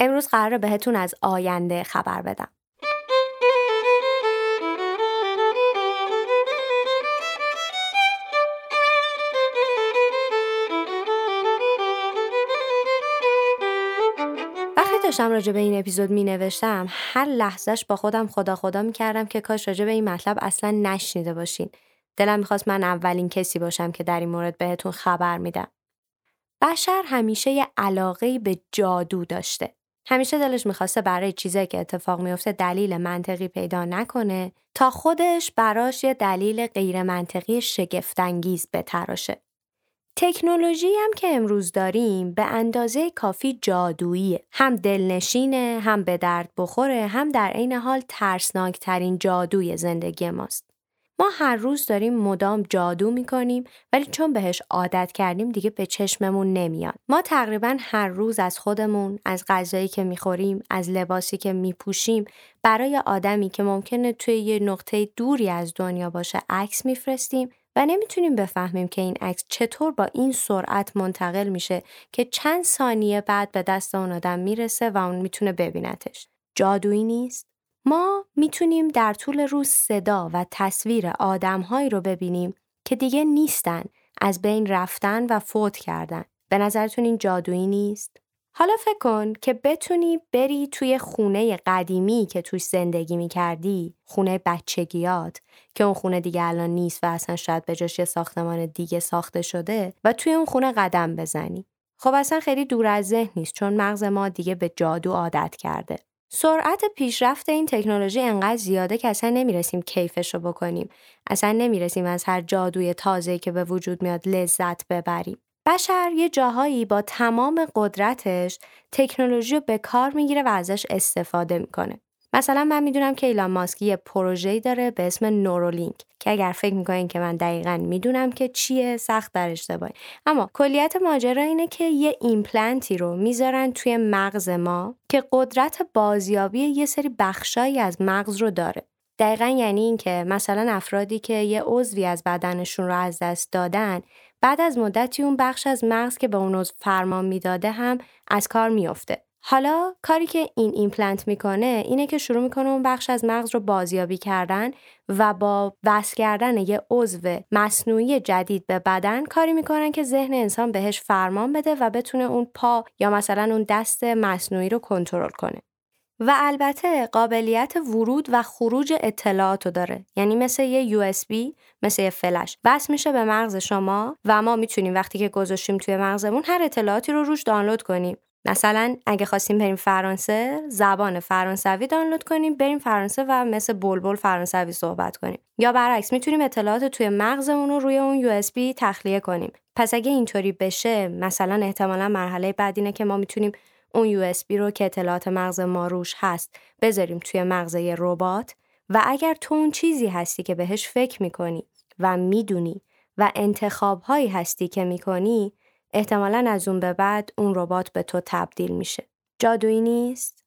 امروز قراره بهتون از آینده خبر بدم. داشتم راجع به این اپیزود می نوشتم هر لحظهش با خودم خدا خدا می کردم که کاش راجع به این مطلب اصلا نشنیده باشین. دلم می‌خواست من اولین کسی باشم که در این مورد بهتون خبر میدم. بشر همیشه یه علاقه به جادو داشته. همیشه دلش می‌خواسته برای چیزایی که اتفاق میفته دلیل منطقی پیدا نکنه تا خودش براش یه دلیل غیر منطقی شگفتانگیز بتراشه. تکنولوژی هم که امروز داریم به اندازه کافی جادوییه. هم دلنشینه، هم به درد بخوره، هم در عین حال ترسناکترین جادوی زندگی ماست. ما هر روز داریم مدام جادو می‌کنیم ولی چون بهش عادت کردیم دیگه به چشممون نمیاد. ما تقریبا هر روز از خودمون، از غذایی که می‌خوریم، از لباسی که میپوشیم برای آدمی که ممکنه توی یه نقطه دوری از دنیا باشه عکس میفرستیم و نمی‌تونیم بفهمیم که این عکس چطور با این سرعت منتقل میشه که چند ثانیه بعد به دست اون آدم می‌رسه و اون می‌تونه ببینتش. جادویی نیست؟ ما می‌تونیم در طول روز صدا و تصویر آدمهایی رو ببینیم که دیگه نیستن از بین رفتن و فوت کردن. به نظرتون این جادویی نیست؟ حالا فکر کن که بتونی بری توی خونه قدیمی که توش زندگی می‌کردی خونه بچگیات که اون خونه دیگه الان نیست و اصلا شاید به جاش یه ساختمان دیگه ساخته شده و توی اون خونه قدم بزنی خب اصلا خیلی دور از ذهن نیست چون مغز ما دیگه به جادو عادت کرده سرعت پیشرفت این تکنولوژی انقدر زیاده که اصلا نمی‌رسیم کیفش رو بکنیم. اصلا نمی‌رسیم از هر جادوی تازه‌ای که به وجود میاد لذت ببریم. بشر یه جاهایی با تمام قدرتش تکنولوژی رو به کار می‌گیره و ازش استفاده می‌کنه. مثلا من می‌دونم که ایلان ماسک یه پروژه‌ای داره به اسم نورولینک که اگر فکر می‌کنین که من دقیقا می‌دونم که چیه سخت در اشتباهی اما کلیت ماجرا اینه که یه ایمپلنتی رو می‌ذارن توی مغز ما که قدرت بازیابی یه سری بخشایی از مغز رو داره. دقیقا یعنی این که مثلا افرادی که یه عضوی از بدنشون رو از دست دادن بعد از مدتی اون بخش از مغز که به اون عضو فرمان می‌داده هم از کار میافته. حالا کاری که این ایمپلنت می‌کنه اینه که شروع می‌کنه اون بخش از مغز رو بازیابی کردن و با وصل کردن یه عضو مصنوعی جدید به بدن کاری می‌کنن که ذهن انسان بهش فرمان بده و بتونه اون پا یا مثلا اون دست مصنوعی رو کنترل کنه. و البته قابلیت ورود و خروج اطلاعات داره. یعنی مثل یه USB مثل یه فلش. بس میشه به مغز شما و ما می‌تونیم وقتی که گذاشتیم توی مغزمون هر اطلاعاتی رو روش دانلود کنیم. مثلا اگه خواستیم بریم فرانسه زبان فرانسوی دانلود کنیم بریم فرانسه و مثل بلبل فرانسوی صحبت کنیم. یا برعکس می‌تونیم اطلاعات توی مغزمون رو روی اون USB تخلیه کنیم. پس اگه اینطوری بشه مثلا احتمالا مرحله بعد اینه که ما می‌تونیم اون USB رو که اطلاعات مغز ما روش هست بذاریم توی مغز یه ربات. و اگر تو اون چیزی هستی که بهش فکر می‌کنی و می‌دونی و انتخاب هایی هستی که می‌کنی احتمالا از اون به بعد اون ربات به تو تبدیل میشه. جادویی نیست؟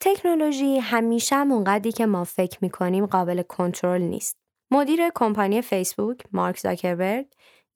تکنولوژی همیشه اونقدری که ما فکر می‌کنیم قابل کنترل نیست. مدیر کمپانی فیسبوک مارک زاکربرگ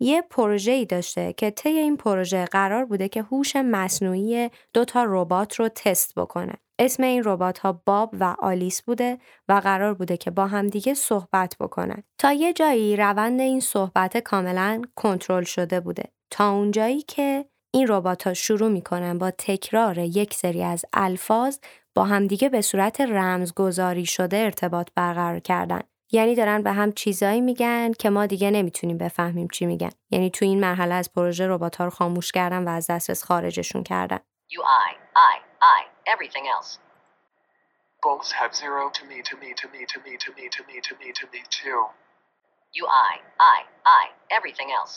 یه ای داشته که طی این پروژه قرار بوده که هوش مصنوعی دو تا ربات رو تست بکنه. اسم این ربات ها باب و آلیس بوده و قرار بوده که با همدیگه صحبت بکنن. تا یه جایی روند این صحبت کاملا کنترل شده بوده. تا اونجایی که این ربات ها شروع می‌کنن با تکرار یک سری از الفاظ با همدیگه به صورت رمزگذاری شده ارتباط برقرار کردن. یعنی دارن به هم چیزایی میگن که ما دیگه نمی‌تونیم بفهمیم چی میگن. یعنی تو این مرحله از پروژه ربات ها رو خاموش کردن و از دسترس خارجشون کردن. You, I, I, I, everything else. Both have zero to me, to me, to me, to me, to me, to me, to me, to me, too. You, I, I, I, everything else.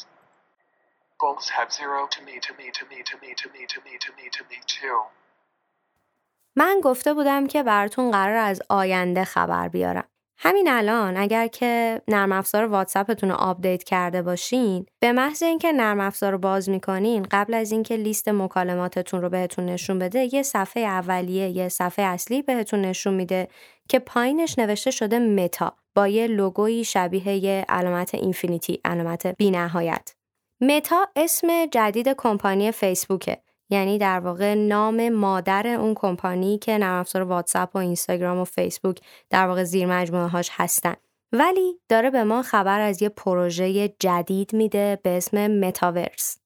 Both have zero to me, to me, to me, to me, to me, to me, to me, to me, too. من گفته بودم که براتون قراره از آینده خبر بیارم. همین الان اگر که نرم افزار واتساپتون رو update کرده باشین به محض اینکه نرم افزار رو باز می‌کنین قبل از اینکه لیست مکالماتتون رو بهتون نشون بده یه صفحه اولیه یه صفحه اصلی بهتون نشون میده که پایینش نوشته شده متا با یه لوگویی شبیه یه علامت infinity علامت بینهایت متا اسم جدید کمپانی فیسبوکه. یعنی در واقع نام مادر اون کمپانی که نرم افزار واتساپ و اینستاگرام و فیسبوک در واقع زیر مجموعه هاش هستن. ولی داره به ما خبر از یه پروژه جدید میده به اسم متاورس.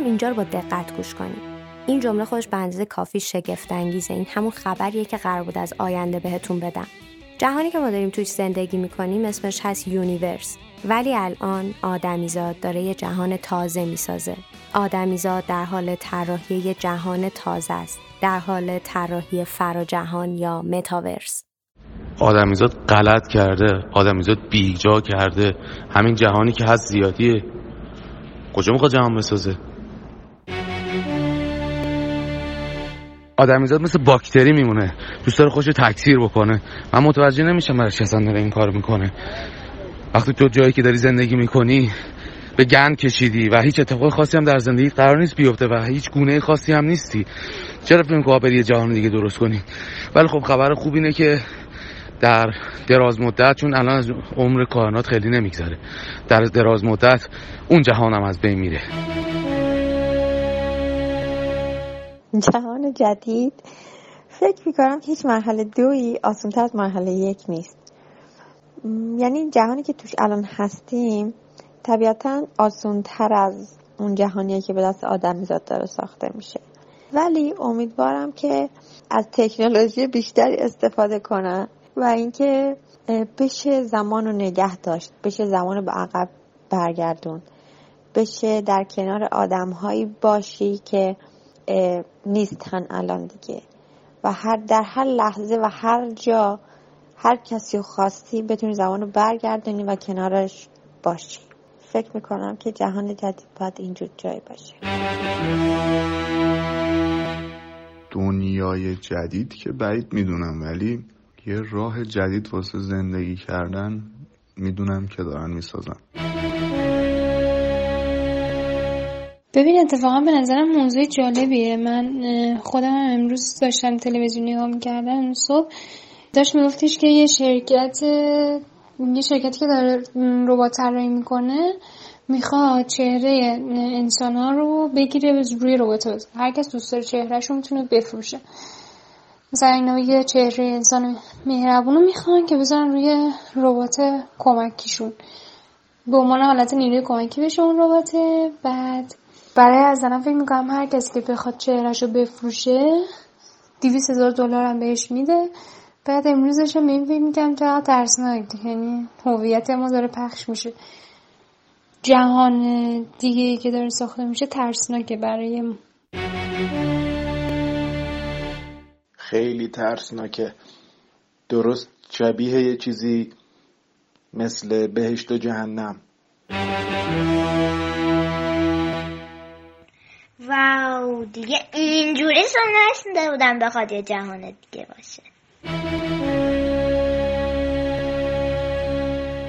می‌کنم اینجا رو با دقت گوش کنیم. این جمله خودش به اندازه کافی شگفت انگیزه این همون خبریه که قرار بود از آینده بهتون بدم. جهانی که ما داریم توش زندگی می‌کنیم اسمش هست universe. ولی الان آدمیزاد داره یه جهان تازه می‌سازه. آدمیزاد در حال طراحی یه جهان تازه است. در حال طراحی فراجهان یا متاورس. آدمیزاد غلط کرده. آدمیزاد بیجا کرده. همین جهانی که هست زیادیه. کجا می‌خواد جهان بسازه؟ آدمیزاد مثل باکتری میمونه. دوست داره خوش تکثیر بکنه. من متوجه نمیشم برای چه داره این کار می‌کنه. وقتی تو جایی که داری زندگی می‌کنی به گند کشیدی و هیچ اتفاق خاصی هم در زندگی قرار نیست بیفته و هیچ گونه خاصی هم نیستی. چرا فکر می‌کنی بری جهان دیگه درست کنی؟ ولی خب خبر خوب اینه که در دراز مدت چون الان از عمر کائنات خیلی نمیگذره. در دراز مدت اون جهان هم از بین میره. جهان جدید فکر می‌کنم که هیچ مرحله دوی آسانتر از مرحله یک نیست. یعنی جهانی که توش الان هستیم طبیعتا آسانتر از اون جهانیه که به دست آدم میزاد داره ساخته میشه. ولی امیدوارم که از تکنولوژی بیشتری استفاده کنن و اینکه بشه زمان رو نگه داشت بشه زمان رو به عقب برگردون بشه در کنار آدمهایی باشی که نیستن الان دیگه. و هر در هر لحظه و هر جا هر کسی رو خواستی بتونی زمان رو برگردونی و کنارش باشی. فکر می‌کنم که جهان جدید باید اینجور جای باشه. دنیای جدید که بعید می‌دونم ولی یه راه جدید واسه زندگی کردن می‌دونم که دارن می‌سازن. ببین اتفاقا به نظرم موضوع جالبیه. من خودم امروز داشتم تلویزیون نگاه می‌کردم. صبح داشت میگفتش که یه شرکت یه شرکتی که داره ربات طراحی می‌کنه می‌خواد چهره انسان ها رو بگیره روی ربات هر کس دوست داره چهرهش رو می‌تونه بفروشه. مثلا اینا یه چهره انسان مهربون رو می‌خوان که بذارن روی ربات کمکیشون. به عنوان حالت نیروی کمکی بشه اون ربات بعد برای از زنم فکر می‌کنم هر کسی که بخواد چهرهش رو بفروشه دیویس هزار دلار هم بهش میده. بعد امروز داشتم به این فکر می‌کنم چقدر ترسناک یعنی هویت ما داره پخش میشه. جهان دیگه ای که داره ساخته میشه ترسناکه برای خیلی ترسناکه. درست شبیه یه چیزی مثل بهشت و جهنم. واو دیگه اینجوری سن نشنده بودم بخواد یه جهان دیگه باشه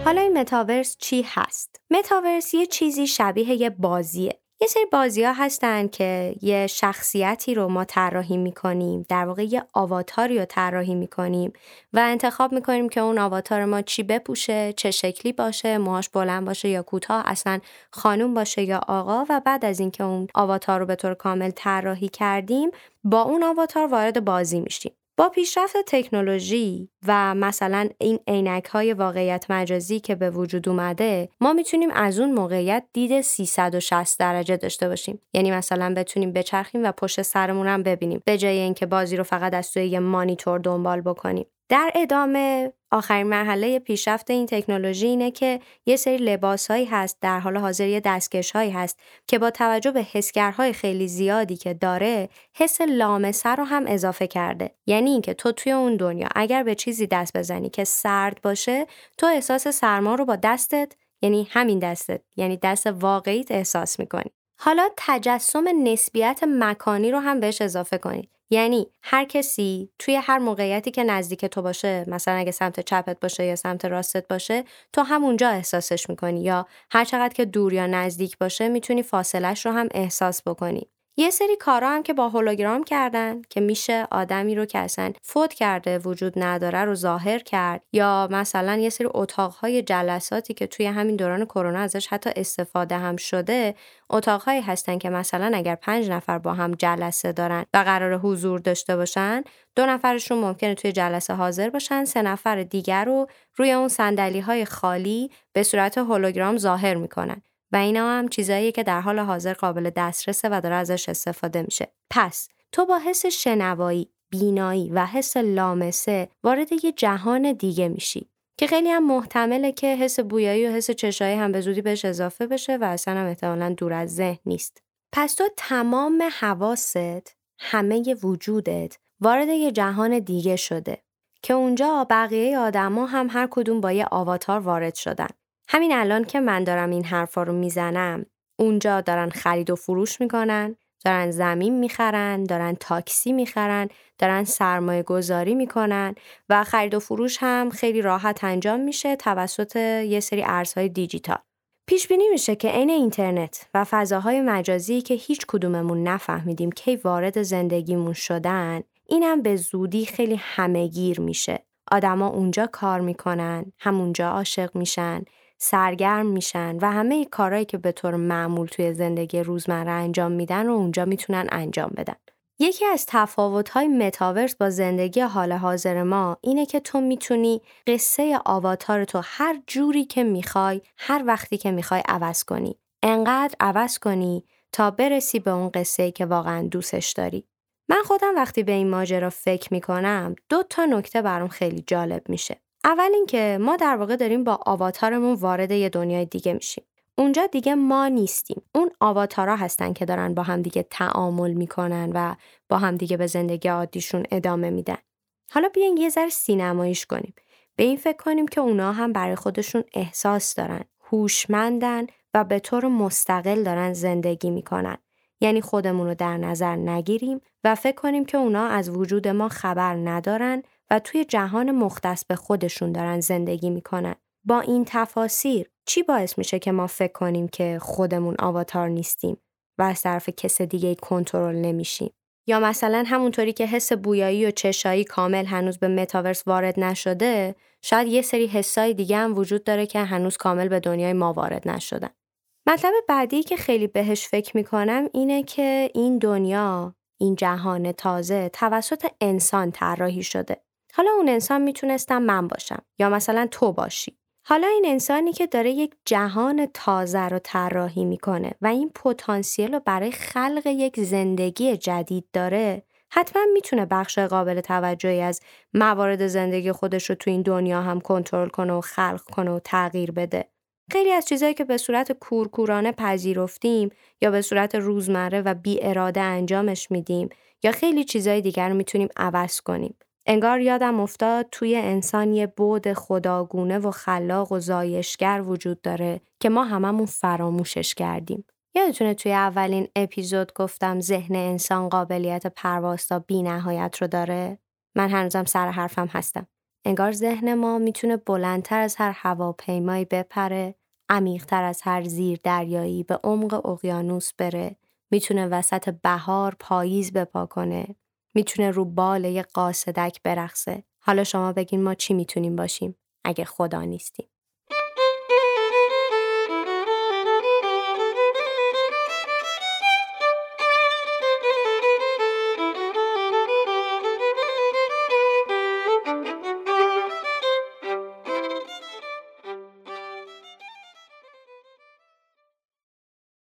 حالا این متاورس چی هست؟ متاورس یه چیزی شبیه یه بازیه. یه سری بازی ها هستن که یه شخصیتی رو ما طراحی می‌کنیم در واقع یه آواتاری رو طراحی می‌کنیم و انتخاب می‌کنیم که اون آواتار ما چی بپوشه چه شکلی باشه موهاش بلند باشه یا کوتاه اصلا خانوم باشه یا آقا و بعد از اینکه اون آواتار رو به طور کامل طراحی کردیم با اون آواتار وارد بازی میشیم. با پیشرفت تکنولوژی و مثلا این عینک های واقعیت مجازی که به وجود اومده ما می‌تونیم از اون موقعیت دید 360 درجه داشته باشیم. یعنی مثلا بتونیم بچرخیم و پشت سرمون هم ببینیم به جای اینکه بازی رو فقط از توی یه مانیتور دنبال بکنیم. در ادامه آخرین مرحله پیشرفت این تکنولوژی اینه که یه سری لباس هایی هست در حال حاضر یه دستکش هایی هست که با توجه به حسگرهای خیلی زیادی که داره حس لامسه رو هم اضافه کرده. یعنی اینکه تو توی اون دنیا اگر به چیزی دست بزنی که سرد باشه تو احساس سرما رو با دستت یعنی همین دستت یعنی دست واقعیت احساس می‌کنی. حالا تجسم نسبیت مکانی رو هم بهش اضافه کنید. یعنی هر کسی توی هر موقعیتی که نزدیک تو باشه مثلا اگه سمت چپت باشه یا سمت راستت باشه تو همونجا احساسش می‌کنی یا هر چقدر که دور یا نزدیک باشه می‌تونی فاصلش رو هم احساس بکنی. یه سری کارا هم که با هولوگرام کردن که میشه آدمی رو که اصلا فوت کرده وجود نداره رو ظاهر کرد. یا مثلا یه سری اتاقهای جلساتی که توی همین دوران کرونا ازش حتی استفاده هم شده اتاقهایی هستن که مثلا اگر پنج نفر با هم جلسه دارن و قرار حضور داشته باشن دو نفرشون ممکنه توی جلسه حاضر باشن سه نفر دیگر رو روی اون صندلی های خالی به صورت هولوگرام ظاهر می‌کنن. و اینا هم چیزاییه که در حال حاضر قابل دسترسه و داره ازش استفاده میشه. پس تو با حس شنوایی، بینایی و حس لامسه وارد یه جهان دیگه میشی که خیلی هم محتمله که حس بویایی و حس چشایی هم به زودی بهش اضافه بشه و اصلا هم احتمالا دور از ذهن نیست. پس تو تمام حواست، همه وجودت وارد یه جهان دیگه شده که اونجا بقیه آدما هم هر کدوم با یه آواتار وارد شدن. همین الان که من دارم این حرفا رو می‌زنم اونجا دارن خرید و فروش می‌کنن دارن زمین می‌خرن دارن تاکسی می‌خرن دارن سرمایه گذاری می‌کنن و خرید و فروش هم خیلی راحت انجام میشه توسط یه سری ارزهای دیجیتال. پیش بینی میشه که عین اینترنت و فضاهای مجازی که هیچ کدوممون نفهمیدیم کی وارد زندگیمون شدن اینم به زودی خیلی همهگیر میشه. آدما اونجا کار می‌کنن همونجا عاشق میشن. سرگرم میشن و همه کارهایی که به طور معمول توی زندگی روزمره انجام میدن رو اونجا می‌تونن انجام بدن. یکی از تفاوت‌های متاورس با زندگی حال حاضر ما اینه که تو می‌تونی قصه آواتار تو هر جوری که می‌خوای هر وقتی که می‌خوای عوض کنی. انقدر عوض کنی تا برسی به اون قصه که واقعا دوستش داری. من خودم وقتی به این ماجرا فکر می‌کنم دو تا نکته برام خیلی جالب میشه. اول اینکه ما در واقع داریم با آواتارمون وارد یه دنیای دیگه میشیم. اونجا دیگه ما نیستیم. اون آواتارا هستن که دارن با هم دیگه تعامل می‌کنن و با هم دیگه به زندگی عادیشون ادامه میدن. حالا بیاین یه ذره سینماییش کنیم. به این فکر کنیم که اونا هم برای خودشون احساس دارن، هوشمندن و به طور مستقل دارن زندگی می‌کنن. یعنی خودمون رو در نظر نگیریم و فکر کنیم که اونا از وجود ما خبر ندارن و توی جهان مختص به خودشون دارن زندگی می‌کنن. با این تفاسیر چی باعث میشه که ما فکر کنیم که خودمون آواتار نیستیم و از طرف کس دیگه کنترل نمیشیم؟ یا مثلا همونطوری که حس بویایی و چشایی کامل هنوز به متاورس وارد نشده شاید یه سری حسای دیگه هم وجود داره که هنوز کامل به دنیای ما وارد نشدن. مطلب بعدی که خیلی بهش فکر می‌کنم اینه که این دنیا این جهان تازه توسط انسان طراحی شده حالا اون انسان می‌تونستم من باشم یا مثلا تو باشی. حالا این انسانی که داره یک جهان تازه رو طراحی می‌کنه و این پتانسیل رو برای خلق یک زندگی جدید داره حتما می‌تونه بخش قابل توجهی از موارد زندگی خودش رو تو این دنیا هم کنترل کنه و خلق کنه و تغییر بده. خیلی از چیزهایی که به صورت کورکورانه پذیرفتیم یا به صورت روزمره و بی اراده انجامش میدیم یا خیلی چیزهای دیگر رو می‌تونیم عوض کنیم. انگار یادم افتاد توی انسان یه بود خداگونه و خلاق و زایشگر وجود داره که ما هممون فراموشش کردیم. یادتونه توی اولین اپیزود گفتم ذهن انسان قابلیت پرواز تا بی نهایت رو داره؟ من هنوزم سر حرفم هستم. انگار ذهن ما می‌تونه بلندتر از هر هواپیمایی بپره، عمیقتر از هر زیر دریایی به عمق اقیانوس بره، می‌تونه وسط بهار پاییز بپا کنه، می‌تونه رو بال یه قاصدک برقصه. حالا شما بگین ما چی می‌تونیم باشیم اگه خدا نیستیم.